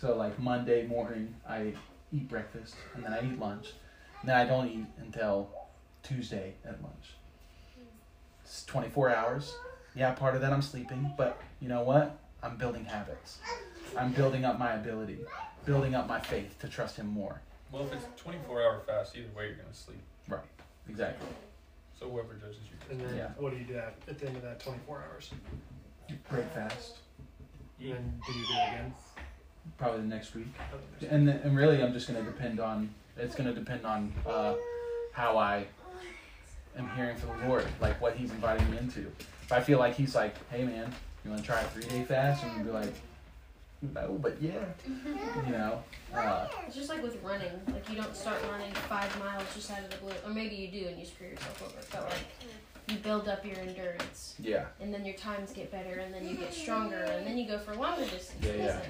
So like Monday morning, I eat breakfast, and then I eat lunch, and then I don't eat until Tuesday at lunch. It's 24 hours. Yeah, part of that I'm sleeping, but you know what? I'm building habits. I'm building up my ability, building up my faith to trust Him more. Well, if it's 24 hour fast, either way, you're going to sleep. Right. Exactly. So whoever judges you. And then Yeah. what do you do at, at the end of that 24 hours? You Break fast. And then do you do it again? Probably the next week. Oh, there's- And and really, I'm just going to depend on. It's going to depend on uh, how I am hearing from the Lord, like what He's inviting me into. If I feel like He's like, "Hey, man, you want to try a three day fast?" and you be like, "No, but yeah," you know. Uh, It's just like with running. Like you don't start running five miles just out of the blue, or maybe you do and you screw yourself over. But like you build up your endurance, yeah, and then your times get better, and then you get stronger, and then you go for longer distances. Yeah, yeah.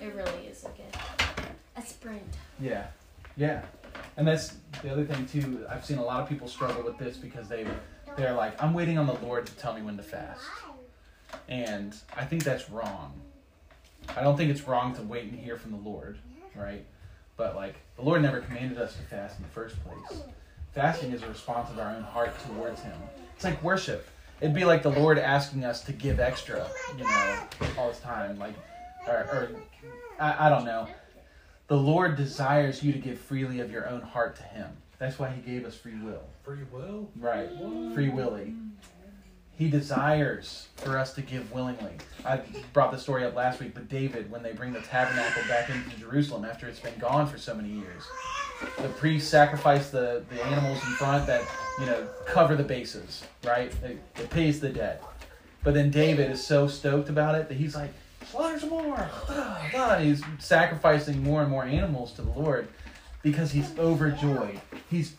It really is a, a sprint. yeah, yeah. And that's the other thing too. I've seen a lot of people struggle with this because they they're like, "I'm waiting on the Lord to tell me when to fast," and I think that's wrong. I don't think it's wrong to wait and hear from the Lord, right? But like the Lord never commanded us to fast in the first place. Fasting is a response of our own heart towards Him. It's like worship. It'd be like the Lord asking us to give extra, you know, all the time. Like, or, or I, I don't know. The Lord desires you to give freely of your own heart to Him. That's why He gave us free will. Free will? Right. Free willy. He desires for us to give willingly. I brought the story up last week, but David, when they bring the tabernacle back into Jerusalem after it's been gone for so many years, the priests sacrifice the, the animals in front that, you know, cover the bases, right? It, it pays the debt. But then David is so stoked about it that he's like, slaughter more. God. He's sacrificing more and more animals to the Lord because he's overjoyed. He's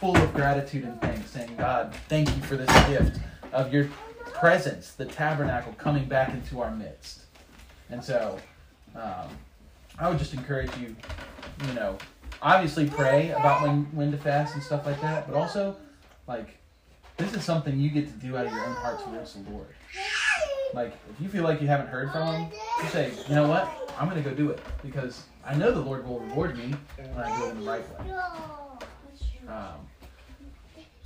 full of gratitude and thanks, saying, God, thank you for this gift of your presence, the tabernacle coming back into our midst. And so, um, I would just encourage you, you know, obviously pray about when, when to fast and stuff like that, but also, like, this is something you get to do out of your own heart towards the Lord. Like, if you feel like you haven't heard from Him, you say, you know what? I'm to go do it because I know the Lord will reward me when I do it in the right way. Um,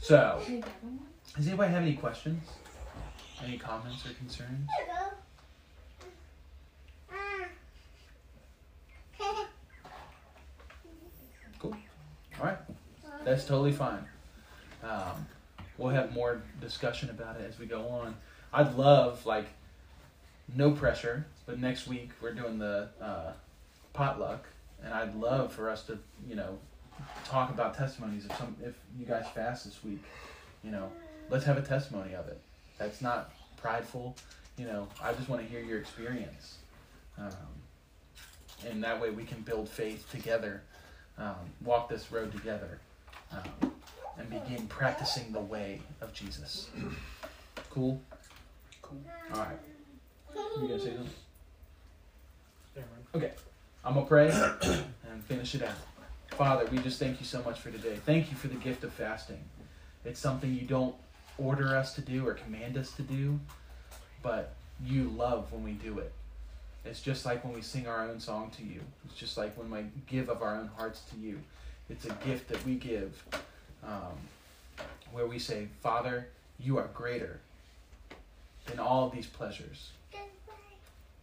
so, does anybody have any questions? Any comments or concerns? All right. That's totally fine. Um, we'll have more discussion about it as we go on. I'd love, like, no pressure, but next week we're doing the uh, potluck, and I'd love for us to, you know, talk about testimonies if some if you guys fast this week, you know, let's have a testimony of it. That's not prideful, you know. I just want to hear your experience, um, and that way we can build faith together, um, walk this road together, um, and begin practicing the way of Jesus. Cool. Cool. All right. You gonna say something? Never mind. I'm gonna pray and finish it out. Father, we just thank you so much for today. Thank you for the gift of fasting. It's something you don't order us to do or command us to do, but you love when we do it. It's just like when we sing our own song to you. It's just like when we give of our own hearts to you. It's a gift that we give um, where we say, Father, you are greater than all of these pleasures.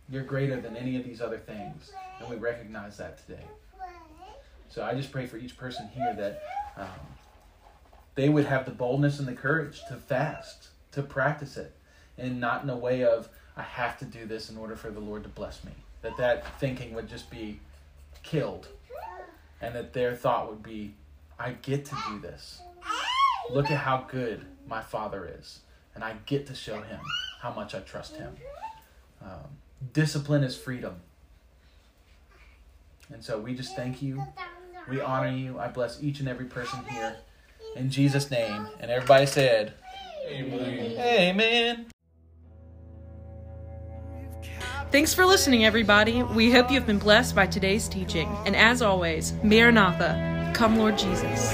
You're greater than any of these other things. And we recognize that today. So I just pray for each person here that um, they would have the boldness and the courage to fast to practice it and not in a way of I have to do this in order for the Lord to bless me. That that thinking would just be killed and that their thought would be I get to do this. Look at how good my father is and I get to show him how much I trust him. Um, discipline is freedom. And so we just thank you. We honor you. I bless each and every person here. In Jesus' name. And everybody said, Amen. Amen. Thanks for listening, everybody. We hope you've been blessed by today's teaching. And as always, Maranatha, come Lord Jesus.